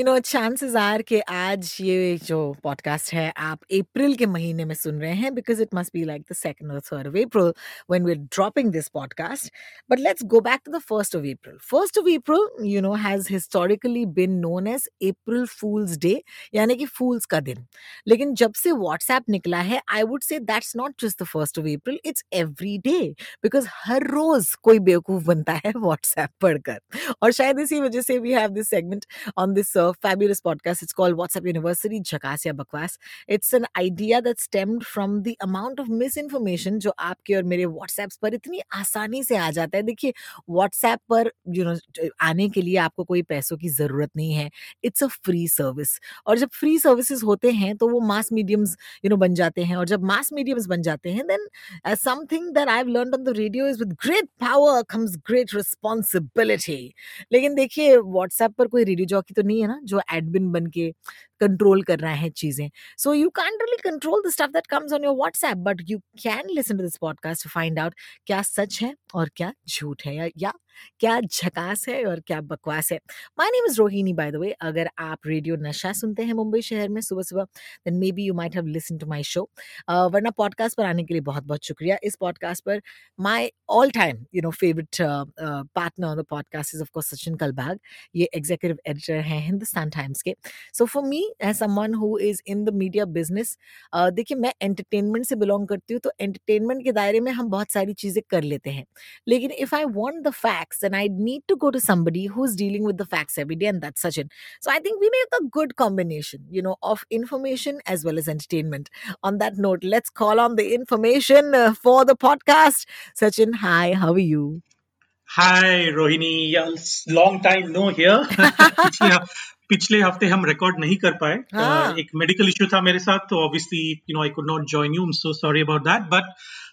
you know chances are कि आज ये जो पॉडकास्ट है, आप अप्रैल के महीने में सुन रहे हैं because it must be like the second और third of April when we are dropping this podcast but let's go back to the first of April first of April you know has historically been known as April fools day यानी कि फूल्स का दिन. लेकिन जब से WhatsApp निकला है I would say that's not just the first of April it's every day because हर रोज कोई बेवकूफ़ बनता है व्हाट्सएप पढ़कर. और शायद इसी वजह से we have this segment on this fabulous podcast. It's called WhatsApp University Jhakas या बकवास It's an idea that stemmed from the amount of misinformation जो आपके और मेरे WhatsApps पर इतनी आसानी से आ जाता है। देखिए, WhatsApp पर यू नो आने के लिए आपको कोई पैसों की ज़रूरत नहीं है। इट्स अ फ्री सर्विस और जब फ्री सर्विसेज़ होते हैं तो वो मास मीडियम्स यू नो बन जाते हैं। और जब मास मीडियम्स बन जाते हैं then something that I have learned on the radio is with great power comes great responsibility लेकिन देखिए व्हाट्सएप पर कोई रेडियो जॉकी तो नहीं है ना? जो एडमिन बन के कंट्रोल कर रहा है चीज़ें। So you can really control the stuff that comes on your WhatsApp but you can listen to this podcast to find out क्या सच है और क्या झूठ है या, या क्या झकास है और क्या बकवास है। My name is Rohini by the way अगर आप रेडियो नशा सुनते हैं मुंबई शहर में सुबह सुबह then may be you might have listen to my show वरना पॉडकास्ट पर आने के लिए बहुत बहुत शुक्रिया। इस पॉडकास्ट पर my all time you know favourite partner on the podcast is of course Sachin Kalbag. ये एग्जीक्यूटिव एडिटर हैं हिंदुस्तान टाइम्स के। So for me as someone who is in the media business देखिए मैं एंटरटेनमेंट से belong करती हूँ तो entertainment के दायरे में हम बहुत सारी चीज़ें कर लेते हैं लेकिन if I want the facts then I'd need to go to somebody who's dealing with the facts every day, and that's Sachin. So I think we make a good combination, you know, of information as well as entertainment. On that note, let's call on the information uh, for the podcast. Sachin, hi, how are you? Hi Rohini long time no hear पिछले पिछले हफ़्ते हम record नहीं कर पाए हाँ. uh, एक medical issue था मेरे साथ तो obviously you know I could not join you so sorry about that but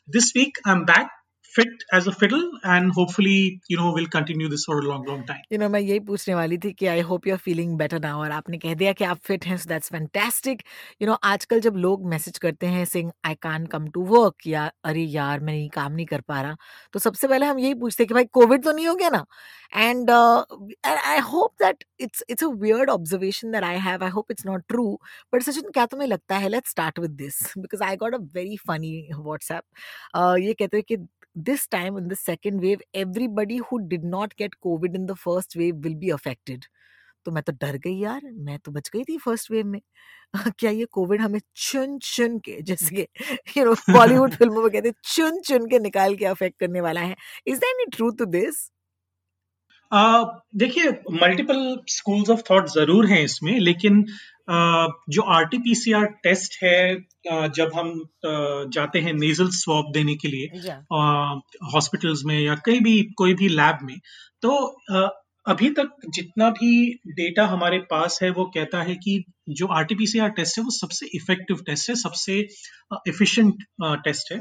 this week I am back fit as a fiddle, and hopefully, you know, we'll continue this for a long long time. You मैं यही पूछने वाली थी कि I hope you are feeling better now और आपने कह दिया कि आप फिट हैं so that's fantastic you know आजकल जब लोग मैसेज करते हैं saying I can't come to work या, अरे यार, मैं ये काम नहीं कर पा रहा तो सबसे पहले हम यही पूछते कि, भाई कोविड तो नहीं हो गया ना? And I hope that it's it's a weird observation that I have I hope it's not true but Sachin क्या तुम्हें लगता है? Let's start with this because I got a very funny WhatsApp ये कहते हैं कि this time in the second wave everybody who did not get covid in the first wave will be affected. तो मैं तो डर गई यार मैं तो बच गई थी फ़र्स्ट वेव में। क्या ये कोविड हमें चुन चुन के जैसे कि यू नो बॉलीवुड फ़िल्मों में कहते चुन चुन के निकाल के अफेक्ट करने वाला है। Is there any truth to this देखिए मल्टीपल स्कूल्स ऑफ़ थॉट ज़रूर हैं इसमें लेकिन जो R T P C R test है जब हम जाते हैं नेजल स्वॉप देने के लिए हॉस्पिटल्स में या कहीं भी कोई भी लैब में तो अभी तक जितना भी डेटा हमारे पास है वो कहता है कि जो आरटीपीसीआर टेस्ट है वो सबसे इफ़ेक्टिव टेस्ट है सबसे एफिशिएंट टेस्ट है।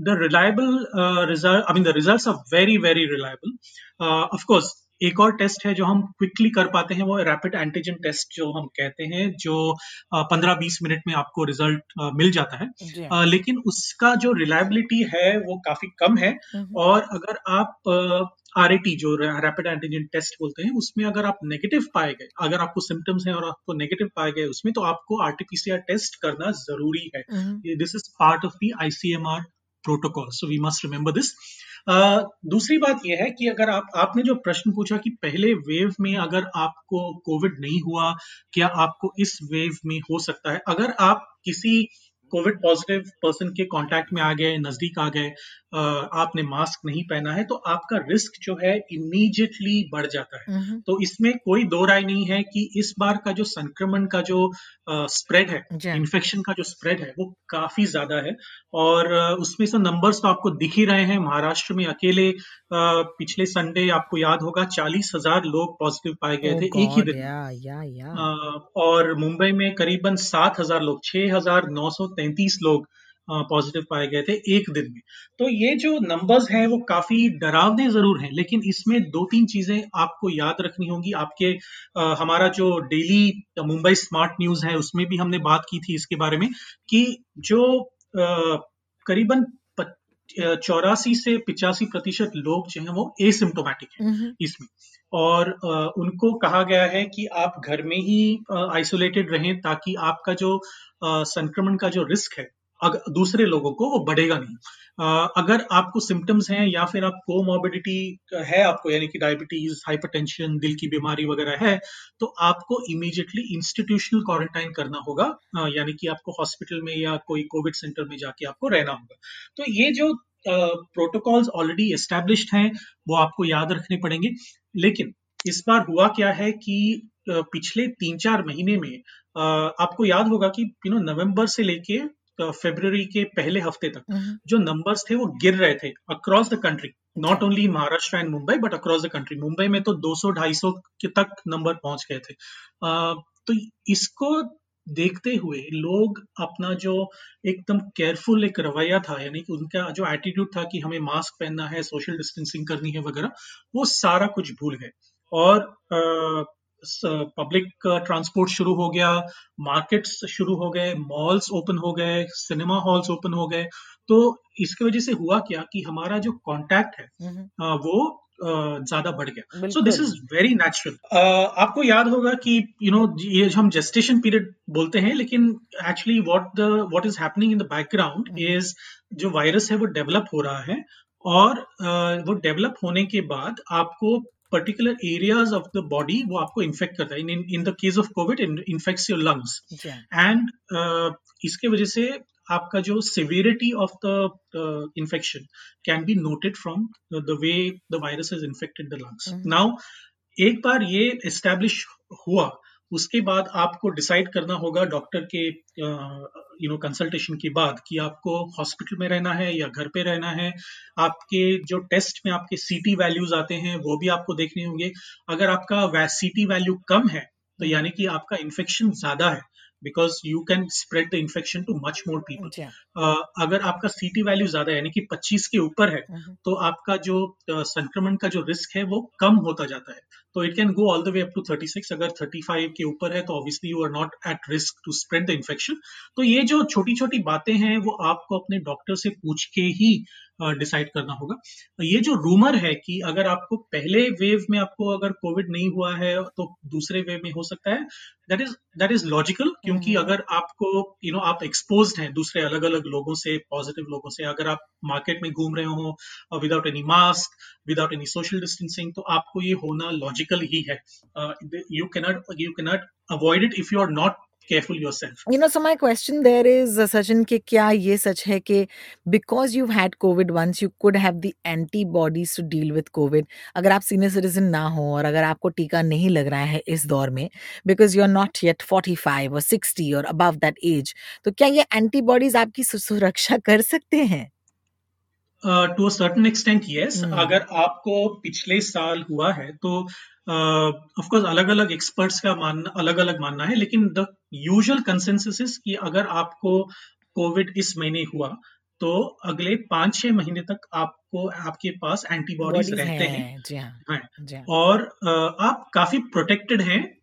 The reliable result I mean the results are very very reliable of course एक और टेस्ट है जो हम क्विकली कर पाते हैं वो रैपिड एंटीजन टेस्ट जो हम कहते हैं जो पंद्रह बीस मिनट में आपको रिज़ल्ट मिल जाता है। लेकिन उसका जो रिलायबिलिटी है वो काफ़ी कम है। और अगर आप आर जो रैपिड एंटीजन टेस्ट बोलते हैं उसमें अगर आप नेगेटिव पाए गए अगर आपको सिम्टम्स हैं और आपको नेगेटिव पाए गए उसमें तो आपको आरटीपीसीआर टेस्ट करना ज़रूरी है। This is part of the ICMR protocol so we must remember this दूसरी बात यह है कि अगर आप, आपने जो प्रश्न पूछा कि पहले वेव में अगर आपको कोविड नहीं हुआ, क्या आपको इस वेव में हो सकता है? अगर आप किसी कोविड पॉजिटिव पर्सन के कांटेक्ट में आ गए नज़दीक आ गए आपने मास्क नहीं पहना है तो आपका रिस्क जो है इमीजिएटली बढ़ जाता है। तो इसमें कोई दो राय नहीं है कि इस बार का जो संक्रमण का जो स्प्रेड है इन्फेक्शन का जो स्प्रेड है वो काफ़ी ज़्यादा है। और उसमें से नंबर्स तो आपको दिख ही रहे हैं महाराष्ट्र में अकेले पिछले संडे आपको याद होगा चालीस हज़ार लोग पॉजिटिव पाए गए Oh थे एक ही दिन। yeah, yeah, yeah. और मुंबई में करीबन सात हज़ार लोग छह हज़ार नौ सौ तैतीस लोग पॉजिटिव पाए गए थे एक दिन में। तो ये जो नंबर्स हैं वो काफ़ी डरावने ज़रूर हैं लेकिन इसमें दो तीन चीज़ें आपको याद रखनी होंगी। आपके अ, हमारा जो डेली मुंबई स्मार्ट न्यूज़ है उसमें भी हमने बात की थी इसके बारे में कि जो अ, करीबन चौरासी से पिचासी प्रतिशत लोग जो हैं वो एसिम्टोमेटिक हैं. इसमें। और उनको कहा गया है कि आप घर में ही आइसोलेटेड रहें ताकि आपका जो संक्रमण का जो रिस्क है अग, दूसरे लोगों को वो बढ़ेगा नहीं। अगर आपको सिम्टम्स हैं या फिर आप कोमोबिडिटी है आपको यानी कि डायबिटीज़ हाइपरटेंशन दिल की बीमारी वगैरह है तो आपको इमीडिएटली इंस्टीट्यूशनल क्वारंटाइन करना होगा यानी कि आपको हॉस्पिटल में या कोई कोविड सेंटर में जाके आपको रहना होगा। तो ये जो प्रोटोकॉल्स ऑलरेडी एस्टेब्लिश्ड हैं वो आपको याद रखने पड़ेंगे। लेकिन इस बार हुआ क्या है कि पिछले तीन चार महीने में आपको याद होगा कि यू नो नवंबर से लेके फरवरी के पहले हफ़्ते तक Mhm. जो नंबर्स थे वो गिर रहे थे across the country not only Maharashtra and Mumbai but across the country Mumbai में तो 200-250 के तक नंबर पहुँच गए थे। तो इसको देखते हुए लोग अपना जो एकदम केयरफुल एक रवैया था यानी कि उनका जो एटीट्यूड था कि हमें मास्क पहनना है सोशल डिस्टेंसिंग करनी है वगैरह वो सारा कुछ भूल गए। और पब्लिक ट्रांसपोर्ट शुरू हो गया मार्केट्स शुरू हो गए मॉल्स ओपन हो गए सिनेमा हॉल्स ओपन हो गए तो इसकी वजह से हुआ क्या कि हमारा जो कांटेक्ट है Mhm. वो ज़्यादा बढ़ गया so this is very natural आपको याद होगा कि यू नो ये हम जेस्टेशन पीरियड बोलते हैं लेकिन actually what the what is happening in the background. Is जो वायरस है वो डेवलप हो रहा है और वो डेवलप होने के बाद आपको particular areas of the body वो आपको इन्फेक्ट करता है। In the case of covid infects your lungs and इसके वजह से आपका जो severity of the infection can be noted from the way the virus is infected the lungs. Now एक बार ये एस्टेब्लिश हुआ उसके बाद आपको डिसाइड करना होगा डॉक्टर के यू नो कंसल्टेशन के बाद कि आपको हॉस्पिटल में रहना है या घर पे रहना है आपके जो टेस्ट में आपके सीटी वैल्यूज़ आते हैं वो भी आपको देखने होंगे। अगर आपका सीटी वैल्यू कम है तो यानी कि आपका इन्फेक्शन ज़्यादा है because you can spread the infection to much more people अगर आपका सीटी वैल्यू ज़्यादा यानी कि 25 के ऊपर है Mhm. तो आपका जो संक्रमण का जो रिस्क है वो कम होता जाता है। तो it can go all the way up to 36 अगर 35 के ऊपर है तो obviously you are not at risk to spread the infection तो ये जो छोटी छोटी बातें हैं वो आपको अपने डॉक्टर से पूछ के ही डिसाइड uh, करना होगा। ये जो रूमर है कि अगर आपको पहले वेव में आपको अगर कोविड नहीं हुआ है तो दूसरे वेव में हो सकता है that is that is logical क्योंकि Mhm. अगर आपको यू you नो know, आप एक्सपोज हैं दूसरे अलग अलग लोगों से पॉजिटिव लोगों से अगर आप मार्केट में घूम रहे हो without any mask without any social distancing तो आपको ये होना लॉजिकल ही है you cannot you cannot avoid it if you are not yourself You know, so my question there is, uh, Sachin, कि क्या ये सच है कि because you've had COVID once, you could have the antibodies to deal with COVID. अगर आप senior citizen ना हो और अगर आपको टीका नहीं लग रहा है इस दौर में because you're not yet 45 or 60 or above that age, तो क्या ये एंटीबॉडीज आपकी सुरक्षा कर सकते हैं to a certain extent yes. अगर आपको पिछले साल हुआ है तो ऑफ़ कोर्स अलग अलग एक्सपर्ट्स का मानना अलग अलग मानना है लेकिन द यूजुअल कंसेंसस इज़ कि अगर आपको कोविड इस महीने हुआ तो अगले पाँच छह महीने तक आपको आपके पास एंटीबॉडीज रहते हैं। हैं। जी हाँ। हाँ, जी हाँ। और अ, आप काफ़ी प्रोटेक्टेड हैं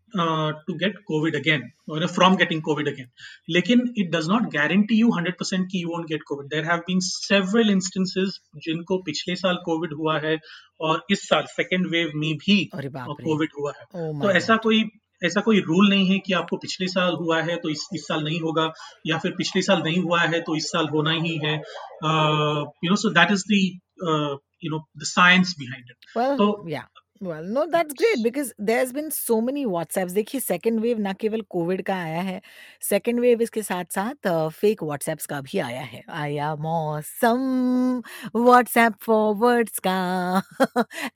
to get covid again from getting covid again लेकिन it does not guarantee you 100% percent की you won't get covid there have been several instances जिनको पिछले साल कोविड हुआ है और इस साल सेकेंड वेव में भी कोविड हुआ है Oh तो ऐसा. कोई ऐसा कोई रूल नहीं है कि आपको पिछले साल हुआ है तो इस इस साल नहीं होगा या फिर पिछले साल नहीं हुआ है तो इस साल होना ही है you know so that is the you know the science behind it तो yeah. well, no, that's great because there's been so many whatsapps. देखिए सेकंड वेव ना केवल कोविड का आया है सेकंड वेव इसके साथ साथ फेक व्हाट्सएप्स का भी आया है। आया मौसम व्हाट्सएप फॉरवर्ड्स का।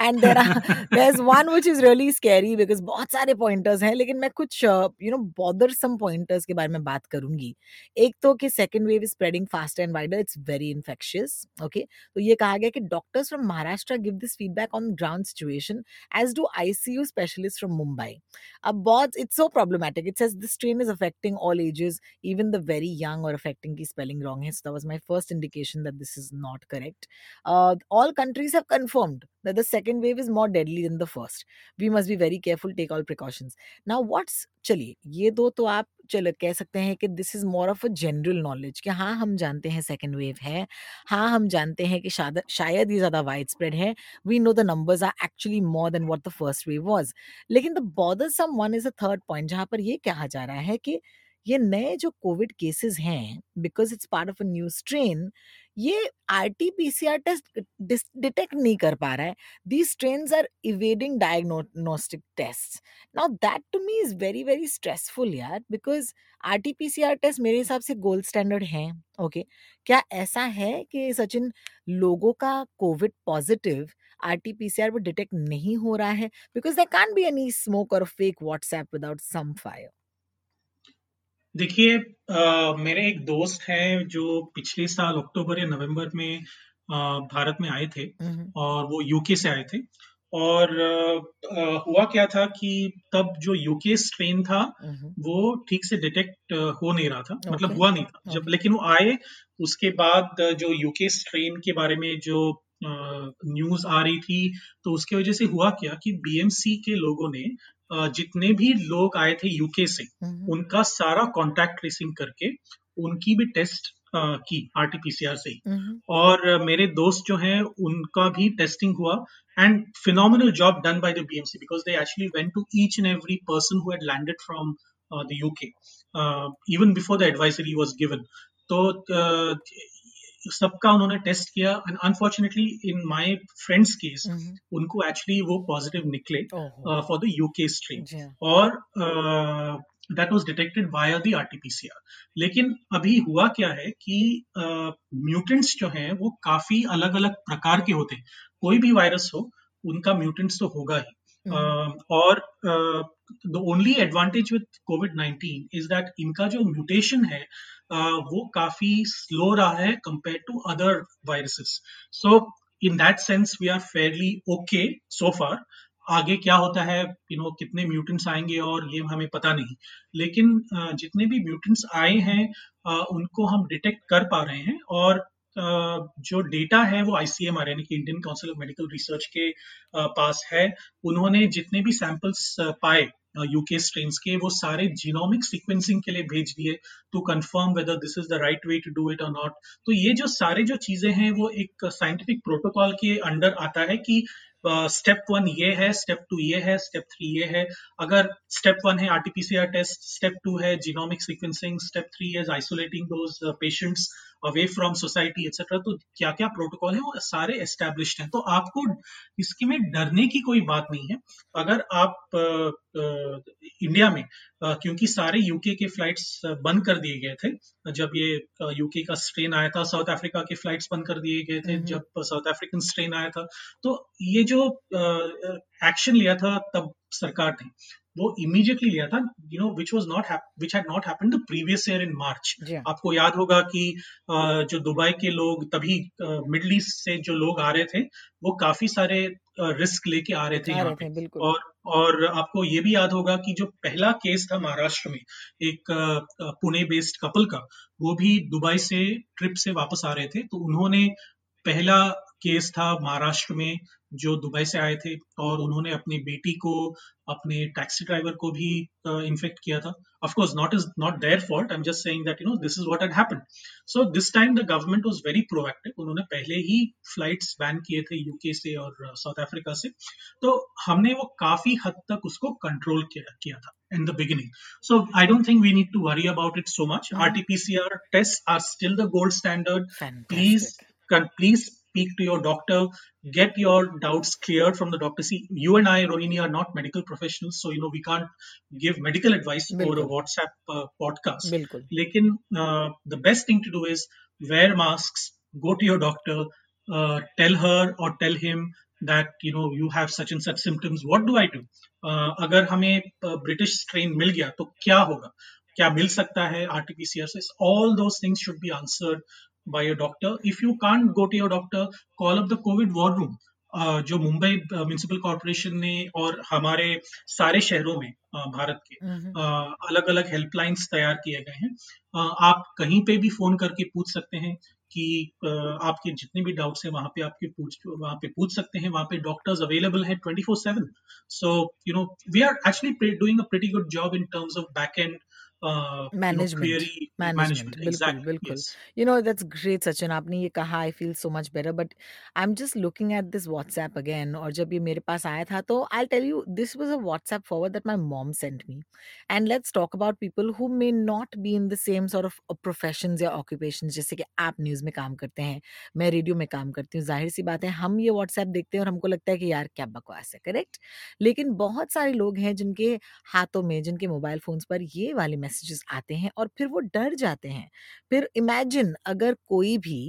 And there are there is one which is really scary because बहुत सारे पॉइंटर्स हैं, लेकिन मैं कुछ यू नो बॉदरसम पॉइंटर्स के बारे में बात करूँगी। एक तो कि second wave is spreading fast and wider it's very infectious okay तो ये कहा गया कि doctors from Maharashtra give this feedback on ground situation as do ICU specialists from Mumbai. A bots, it's so problematic. It says this strain is affecting all ages, even the very young or affecting the spelling wrong. So that was my first indication that this is not correct. Uh, all countries have confirmed that the second wave is more deadly than the first. We must be very careful, take all precautions. Now, what's चलिए, ये दो तो आप चलो, कह सकते हैं कि this is more of a general knowledge कि हाँ हम जानते हैं सेकेंड वेव है हाँ हम जानते हैं कि शायद ये ज़्यादा वाइड स्प्रेड है we know the numbers are actually more than what the first wave was लेकिन the bothersome one is a third point जहाँ पर ये कहा जा रहा है कि ये नए जो कोविड केसेस हैं because it's part of a new strain ये आर टेस्ट डिटेक्ट नहीं कर पा रहा है। The strain are evading diagnostic test now that to me is very very stressful यार because R T P C R test मेरे हिसाब से गोल्ड स्टैंडर्ड है ओके क्या ऐसा है कि सचिन, लोगों का covid positive R T P C R पर डिटेक्ट नहीं हो रहा है? Because they can be any smoke और fake WhatsApp without some fire देखिए मेरे एक दोस्त हैं जो पिछले साल अक्टूबर या नवंबर में भारत में आए थे और वो यूके से आए थे। और हुआ क्या था कि तब जो यूके स्ट्रेन था वो ठीक से डिटेक्ट हो नहीं रहा था. मतलब हुआ नहीं था। जब लेकिन वो आए उसके बाद जो यूके स्ट्रेन के बारे में जो न्यूज़ आ रही थी तो उसके वजह से हुआ क्या कि बीएमसी के लोगों ने जितने भी लोग आए थे यूके से उनका सारा कॉन्टैक्ट ट्रेसिंग करके उनकी भी टेस्ट की आरटीपीसीआर से और मेरे दोस्त जो हैं उनका भी टेस्टिंग हुआ and phenomenal job done by the BMC because they actually went to each and every person who had landed from the UK even before the advisory was given तो सबका उन्होंने टेस्ट किया and unfortunately in my friends case उनको actually वो positive निकले for the UK strain और that was detected via the RTPCR लेकिन अभी हुआ क्या है कि म्यूटेंट्स uh, जो हैं वो काफ़ी अलग अलग प्रकार के होते हैं। कोई भी वायरस हो उनका म्यूटेंट्स तो होगा ही। Uh, और the only advantage with covid 19 is that इनका जो म्यूटेशन है वो काफ़ी स्लो रहा है compare to other viruses so in that sense we are fairly okay so far आगे क्या होता है यू नो कितने म्यूटेंट्स आएँगे और ये हमें पता नहीं। लेकिन जितने भी म्यूटेंट्स आए हैं उनको हम डिटेक्ट कर पा रहे हैं और जो डेटा है वो आईसीएमआर यानी कि Indian Council of Medical Research के पास है, उन्होंने जितने भी सैंपल्स पाए यूके स्ट्रेन के, वो सारे जीनोमिक सिक्वेंसिंग के लिए भेज दिए to confirm whether this is the right way to do it और नॉट तो ये जो सारे जो चीज़ें हैं, वो एक साइंटिफिक प्रोटोकॉल के अंडर आता है कि स्टेप वन ये है स्टेप टू ये है स्टेप थ्री ये है। अगर स्टेप वन है आरटीपीसीआर टेस्ट स्टेप टू है genomic sequencing step three is isolating those patients away from society etcetera तो क्या क्या प्रोटोकॉल है? वो सारे एस्टेब्लिश हैं। तो आपको इसके में डरने की कोई बात नहीं है। अगर आप आ, आ, इंडिया में क्योंकि सारे यूके के फ्लाइट्स बंद कर दिए गए थे। जब ये यूके का स्ट्रेन आया था साउथ अफ्रीका के फ्लाइट्स बंद कर दिए गए थे जब साउथ अफ्रीकन स्ट्रेन आया था। तो ये जो एक्शन लिया था तब सरकार ने। वो इमीडिएटली लिया था you know which was not which had not happened the previous year in March आपको याद होगा कि जो दुबई के लोग तभी मिडल ईस्ट से जो लोग आ रहे थे वो काफ़ी सारे रिस्क लेके आ रहे थे यहाँ पे। और और आपको ये भी याद होगा कि जो पहला केस था महाराष्ट्र में एक पुणे बेस्ड कपल का वो भी दुबई से ट्रिप से वापस आ रहे थे तो उन्होंने पहला केस था महाराष्ट्र में जो दुबई से आए थे और उन्होंने अपनी बेटी को अपने टैक्सी ड्राइवर को भी इन्फेक्ट uh, किया था। Of course not is not their fault I am just saying that you know this is what happened so this time the government was very proactive उन्होंने पहले ही फ्लाइट्स बैन किए थे UK से और South Africa से। तो हमने वो काफ़ी हद तक उसको कंट्रोल किया, किया था in the beginning so I don't think we need to worry about it so much RTPCR test are still the gold standard please please speak to your doctor get your doubts cleared from the doctor see you and i rohini are not medical professionals so you know we can't give medical advice over a whatsapp uh, podcast बिल्कुल लेकिन uh, the best thing to do is wear masks go to your doctor uh, tell her or tell him that you know you have such and such symptoms what do i do uh, अगर हमें British strain मिल गया तो क्या होगा क्या मिल सकता है आरटीपीसीआर से all those things should be answered by your doctor. If you can't go to your doctor, call up the COVID war room. Uh, जो मुंबई म्यूनिसिपल कॉरपोरेशन ने और हमारे सारे शहरों में uh, भारत के अलग अलग हेल्पलाइंस तैयार किए गए हैं uh, आप कहीं पे भी फ़ोन करके पूछ सकते हैं कि आपके जितने भी डाउट्स हैं वहाँ पे आपके पूछ वहाँ पे पूछ सकते हैं वहाँ पे डॉक्टर्स अवेलेबल हैं 24/7 so you know we are actually doing a pretty good job in terms of back end management management बिल्कुल बिल्कुल। You know that's great Sachin आपने ये कहा I feel so much better but I am just looking at this WhatsApp again और जब ये मेरे पास आया था तो I tell you this was a WhatsApp forward that my mom sent me and let's talk about people who may not be in the same sort of profession या occupation जैसे कि आप न्यूज़ में काम करते हैं मैं रेडियो में काम करती हूँ ज़ाहिर सी बात है हम ये व्हाट्सएप देखते हैं और हमको लगता है कि यार क्या बकवास है करेक्ट लेकिन बहुत सारे लोग हैं जिनके हाथों में जिनके मोबाइल फोन्स पर ये वाले मैसेजेस आते हैं और फिर वो डर जाते हैं। फिर इमेजिन अगर कोई भी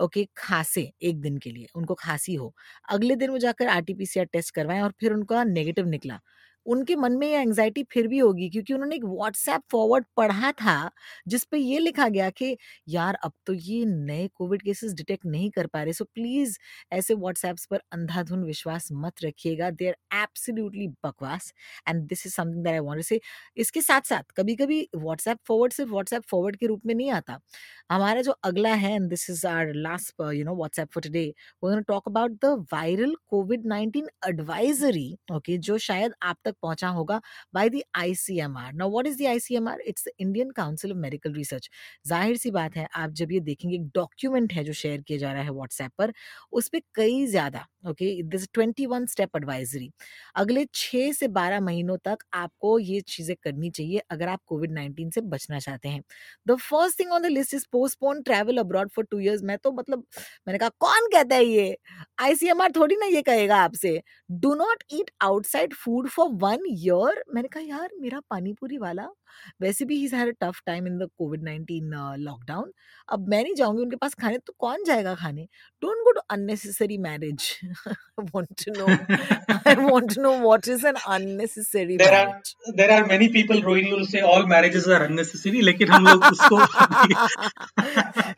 ओके okay, खांसे एक दिन के लिए उनको खांसी हो अगले दिन वो जाकर आरटीपीसीआर टेस्ट करवाएँ और फिर उनका नेगेटिव निकला। उनके मन में ये एंग्जाइटी फिर भी होगी, क्योंकि उन्होंने एक व्हाट्सएप फॉरवर्ड पढ़ा था, जिस पे ये लिखा गया कि, यार, अब तो ये नए कोविड केसेस डिटेक्ट नहीं कर पा रहे सो प्लीज़ ऐसे व्हाट्सएप्स पर अंधाधुन विश्वास मत रखिएगा दे आर एब्सोल्युटली बकवास and this is something that I want to say इसके साथ साथ कभी कभी व्हाट्सएप फॉरवर्ड सिर्फ़ व्हाट्सएप फॉरवर्ड के रूप में नहीं आता। हमारा जो अगला है and this is our last you know WhatsApp for today we talk about the viral COVID 19 advisory okay जो शायद आप तक पहुँचा होगा by the ICMR now what is the ICMR it's Indian council of medical research ज़ाहिर सी बात है, आप जब ये देखेंगे, एक डॉक्यूमेंट है जो शेयर किया जा रहा है व्हाट्सएप पर, उस पर कई ज़्यादा okay this twenty one step advisory अगले छह से बारह महीनों तक आपको ये चीज़ें करनी चाहिए अगर आप कोविड नाइन्टीन से बचना चाहते हैं। The first thing on the list is postpone travel abroad for two years मैं तो मतलब मैंने कहा, कौन कहता है ये? आईसीएमआर थोड़ी ना ये कहेगा आपसे। Do not eat outside food for one year मैंने कहा यार मेरा पानीपुरी वाला वैसे भी he's had a tough time in the COVID nineteen lockdown अब मैं नहीं जाऊँगी उनके पास खाने तो कौन जाएगा खाने? Don't go to unnecessary marriage want to know I want to know what is an unnecessary there there are many people Rohin will say all marriages are unnecessary लेकिन हम लोग उसको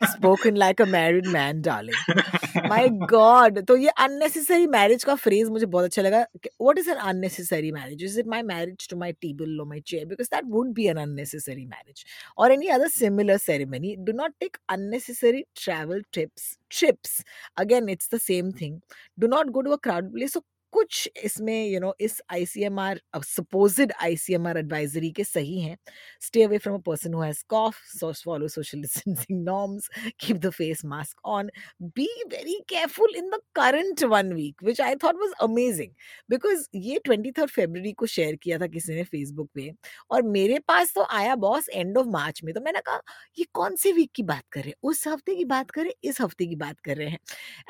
spoken like a married man darling my god तो ये unnecessary marriage का phrase मुझे बहुत अच्छा लगा what is an unnecessary marriage is it my marriage to my table और my chair because that would be an unnecessary marriage or any other similar ceremony do not take unnecessary travel trips trips. Again it's the same thing. Do not go to a crowded place. So कुछ इसमें you know इस I C M ICMR supposed ICMR advisory के सही हैं। Stay away from a person who has cough follow social distancing norms keep the face mask on be very careful in the current one week which I thought was amazing because ये twenty third Feb को share किया था किसी ने Facebook पे, और मेरे पास तो आया बॉस एंड ऑफ़ मार्च में तो मैंने कहा, ये कौन से वीक की बात कर रहे हैं? उस हफ़्ते की बात कर रहे हैं? इस हफ़्ते की बात कर रहे हैं?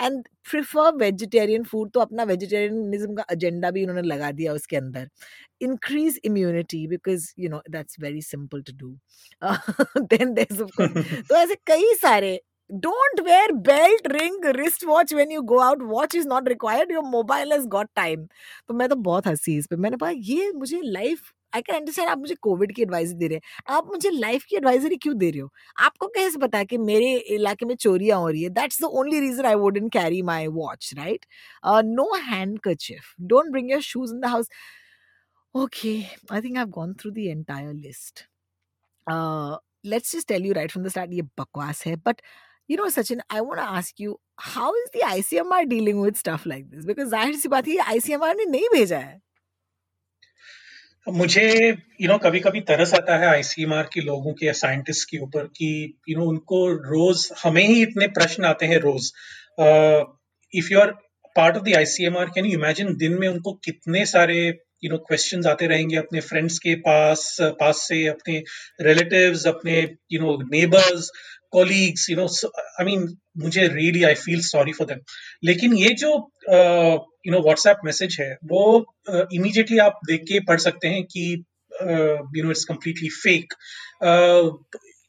एंड प्रिफर वेजिटेरियन फ़ूड तो अपना वेजिटेरियन फेमिनिज्म का एजेंडा भी उन्होंने लगा दिया उसके अंदर। Increase immunity because you know that's very simple to do then तो ऐसे कई सारे don't wear belt ring wrist watch when you go out. Watch is not required. Your mobile has got time. तो मैं तो बहुत हँसी इस पे। मैंने कहा ये मुझे लाइफ आई कैन अंडरस्टैंड आप मुझे कोविड की एडवाइस दे रहे हैं। आप मुझे लाइफ की एडवाइजरी क्यों दे रहे हो? आपको कैसे पता कि मेरे इलाके में चोरियाँ हो रही है? That's the only reason I wouldn't carry my watch right no handkerchief don't bring your shoes in the house okay I think I gone through the list let's just tell you right from the start ये बकवास है but you know Sachin I would ask you how is the I C M R dealing with stuff like this because ज़ाहिर सी बात ये आई C M R ने नहीं भेजा है। मुझे यू नो कभी कभी तरस आता है आईसीएमआर के लोगों के साइंटिस्ट के ऊपर कि यू नो उनको रोज, हमें ही इतने प्रश्न आते हैं रोज। If you are part of the ICMR can you imagine दिन में उनको कितने सारे यू नो क्वेश्चंस आते रहेंगे अपने फ्रेंड्स के पास पास से अपने रिलेटिव्स अपने you know neighbours colleagues you know I mean मुझे really I feel sorry for them लेकिन ये जो यू नो व्हाट्सएप मैसेज है वो इमीडिएटली uh, आप देख के पढ़ सकते हैं कि you know it's completely fake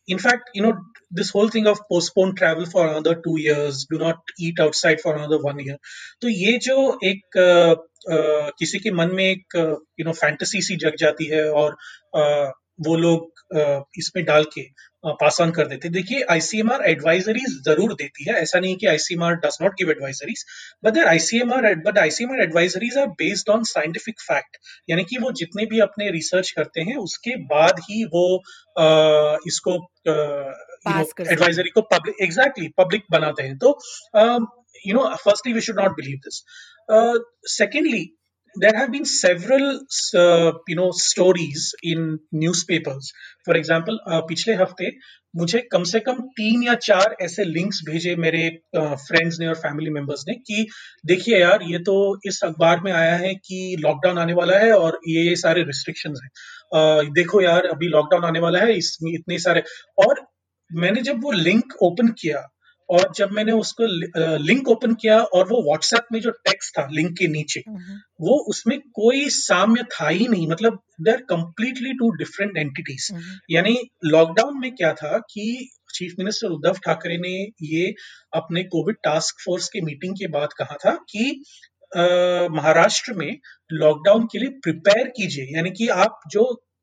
in fact you know this whole thing of postpone travel for another two years do not eat outside for another one year तो ये जो एक uh, uh, किसी के मन में एक यू नो फैंटेसी सी जग जाती है और uh, वो लोग uh, इसमें डाल के पास ऑन कर देते। देखिए आईसीएमआर एडवाइजरीज ज़रूर देती है। ऐसा नहीं कि ICMR does not give advisories but there ICMR but ICMR advisories are based on scientific fact यानी कि वो जितने भी अपने रिसर्च करते हैं उसके बाद ही वो आ, इसको एडवाइजरी को पब्लिक एग्जैक्टली पब्लिक बनाते हैं। तो you know firstly we should not believe this secondly there have been several uh, you know stories in newspapers. For example uh, पिछले हफ़्ते मुझे कम से कम तीन या चार ऐसे लिंक्स भेजे मेरे फ्रेंड्स uh, ने और फैमिली मेंबर्स ने कि देखिए यार ये तो इस अखबार में आया है कि लॉकडाउन आने वाला है और ये ये सारे रिस्ट्रिक्शंस हैं। Uh, देखो यार अभी लॉकडाउन आने वाला है इसमें इतने सारे और मैंने जब वो लिंक ओपन किया और जब मैंने उसको लिंक ओपन किया और वो व्हाट्सएप में जो टेक्स्ट था लिंक के नीचे वो उसमें कोई साम्य था ही नहीं। मतलब they are completely two different entities यानी लॉकडाउन में क्या था कि चीफ मिनिस्टर उद्धव ठाकरे ने ये अपने कोविड टास्क फोर्स के मीटिंग के बाद कहा था कि महाराष्ट्र में लॉकडाउन के लिए प्रिपेयर कीजिए। यानी कि आप जो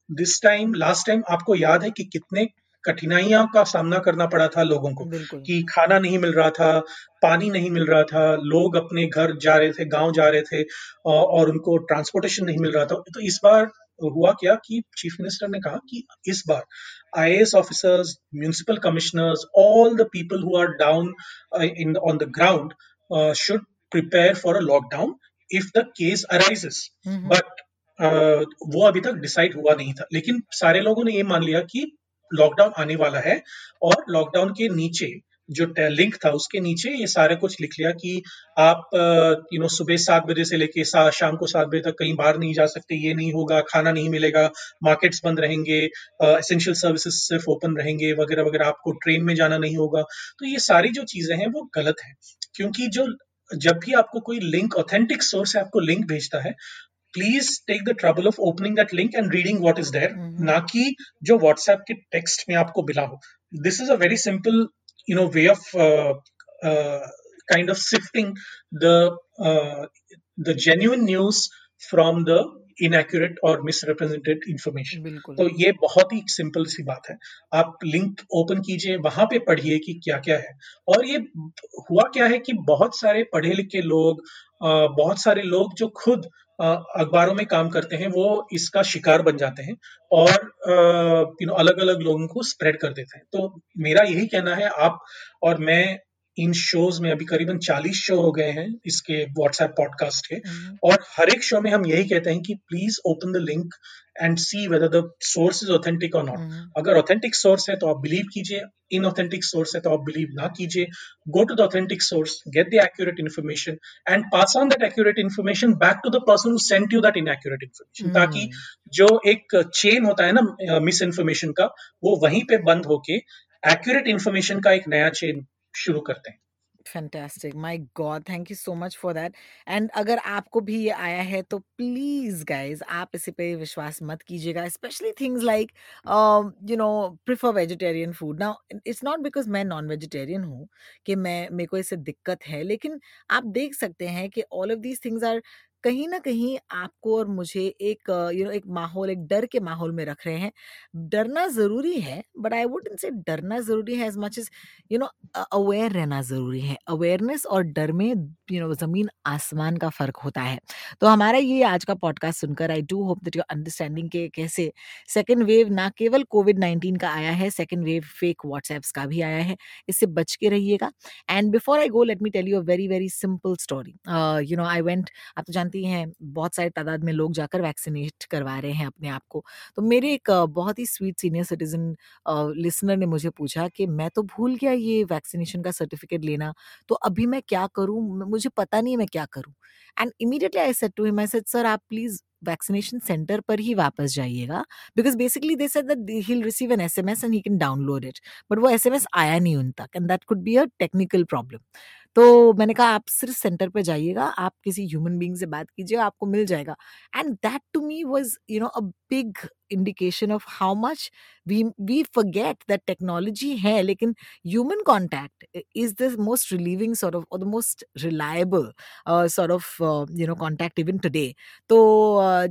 दिस टाइम लास्ट टाइम आपको याद है कि कितने कठिनाइयों का सामना करना पड़ा था लोगों को कि खाना नहीं मिल रहा था पानी नहीं मिल रहा था लोग अपने घर जा रहे थे गाँव जा रहे थे और उनको ट्रांसपोर्टेशन नहीं मिल रहा था। तो इस बार हुआ क्या कि चीफ मिनिस्टर ने कहा कि इस बार I officers municipal commissioners all the people who are down in on the ground should prepare for a lockdown if the case arises but वो अभी तक डिसाइड हुआ नहीं था। लेकिन सारे लोगों ने ये मान लिया कि लॉकडाउन आने वाला है और लॉकडाउन के नीचे जो लिंक था, उसके नीचे ये सारे कुछ लिख लिया कि आप यू नो सुबह सात बजे से लेके शाम को सात बजे तक कहीं बाहर नहीं जा सकते, ये नहीं होगा, खाना नहीं मिलेगा मार्केट्स बंद रहेंगे एसेंशियल सर्विसेज़ सिर्फ़ ओपन रहेंगे, वगैरह वगैरह, आपको ट्रेन में जाना नहीं होगा। तो ये सारी जो चीज़ें हैं, वो गलत है। क्योंकि जो, जब भी आपको कोई लिंक ऑथेंटिक सोर्स से आपको लिंक भेजता है please take the trouble of opening that link and reading what is there ना कि जो व्हाट्सएप के टेक्स्ट में आपको मिला हो। This is a very simple you know way of kind of sifting the uh, the genuine news from the inaccurate और misrepresented information तो ये बहुत ही सिंपल सी बात है। आप लिंक ओपन कीजिए वहाँ पे पढ़िए कि क्या क्या है। और ये हुआ क्या है कि बहुत सारे पढ़े लिखे लोग बहुत सारे लोग जो खुद अखबारों में काम करते हैं, वो इसका शिकार बन जाते हैं और यू नो अलग अलग लोगों को स्प्रेड कर देते हैं। तो मेरा यही कहना है, आप और मैं इन शोज़ में अभी करीबन 40 शो हो गए हैं इसके व्हाट्सएप पॉडकास्ट के। हम्म। और हर एक शो में हम यही कहते हैं कि please open the link and see whether the source is authentic और नॉट अगर ऑथेंटिक सोर्स है तो आप बिलीव कीजिए इन ऑथेंटिक सोर्स है तो आप बिलीव ना कीजिए। Go to the authentic source get the accurate information and pass on that accurate information back to the person who sent you that inaccurate information ताकि जो एक चेन होता है ना मिस इन्फॉर्मेशन का वो वहीं पे बंद होके एक्यूरेट इन्फॉर्मेशन का एक नया चेन शुरू करते हैं। Fantastic my god thank you so much for that and अगर आपको भी ये आया है तो प्लीज़ गाइज़ आप इसे पे विश्वास मत कीजिएगा specially things like you know prefer vegetarian food now it's not because मैं नॉन वेजिटेरियन हूँ कि मैं, मेरे को इससे दिक्कत है, लेकिन आप देख सकते हैं कि all of these things are कहीं ना कहीं आपको और मुझे एक, यू नो, एक माहौल, एक डर के माहौल में रख रहे हैं। डरना ज़रूरी है बट आई वुड से डरना ज़रूरी है as much as you know aware रहना ज़रूरी है। अवेयरनेस और डर में यू नो ज़मीन आसमान का फ़र्क होता है। तो हमारा ये आज का पॉडकास्ट सुनकर I do hope that your understanding के कैसे सेकेंड वेव ना केवल कोविड नाइन्टीन का आया है सेकेंड वेव फेक व्हाट्सएप्स का भी आया है। इससे बच के रहिएगा। And before I go let me tell you a very very simple story you know I went आप तो जानते जानती हैं, बहुत सारे तादाद में लोग जाकर वैक्सीनेट करवा रहे हैं अपने आप को। तो मेरे एक बहुत ही स्वीट सीनियर सिटीजन लिसनर ने मुझे पूछा कि मैं तो भूल गया ये वैक्सीनेशन का सर्टिफिकेट लेना तो अभी मैं क्या करूँ? मुझे पता नहीं है मैं क्या करूँ। And immediately I said to him, I said, sir, आप प्लीज़ वैक्सीनेशन सेंटर पर ही वापस जाइएगा। Because basically they said that he receive an SMS and he can download it. But वो एस एम एस आया नहीं उन तक, and that could be a technical problem. तो मैंने कहा, आप सिर्फ़ सेंटर पे जाइएगा, आप किसी ह्यूमन बींग से बात कीजिए आपको मिल जाएगा। And that to me was, you know, a big Indication of how much we we forget that technology है लेकिन human contact is the most relieving sort of और the most reliable sort of you know contact even today तो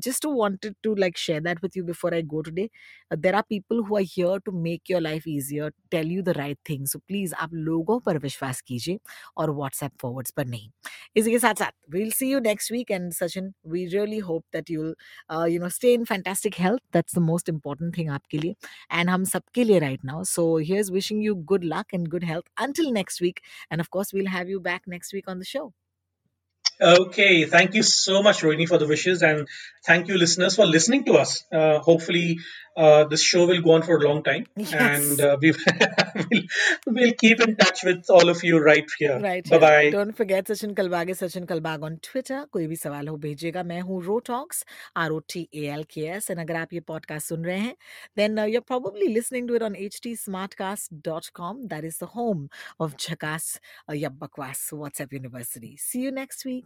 just wanted to like share that with you before I go today. Uh, there are people who are here to make your life easier, tell you the right thing. So please आप लोगों पर विश्वास कीजिए और WhatsApp forwards पर नहीं इसी के साथ साथ we'll see you next week and Sachin we really hope that you you know stay in fantastic health that's the most important thing आपके लिए. एंड हम सबके लिए right now so here is wishing you good luck and good health until next week and of course we'll have you back next week on the show Okay, thank you so much, Rohini, for the wishes, and thank you, listeners, for listening to us. Uh, hopefully, uh, this show will go on for a long time, Yes. and uh, we will we'll keep in touch with all of you right here. Right. Bye bye. Don't forget Sachin Kalbage, Sachin Kalbag on Twitter. कोई भी सवाल हो भेजिएगा मैं हूँ रोटॉक्स R O T A L K S and अगर आप ये पॉडकास्ट सुन रहे हैं then you are probably listening to it on H T smart cast dot com that is the home of झकास या बकवास WhatsApp university see you next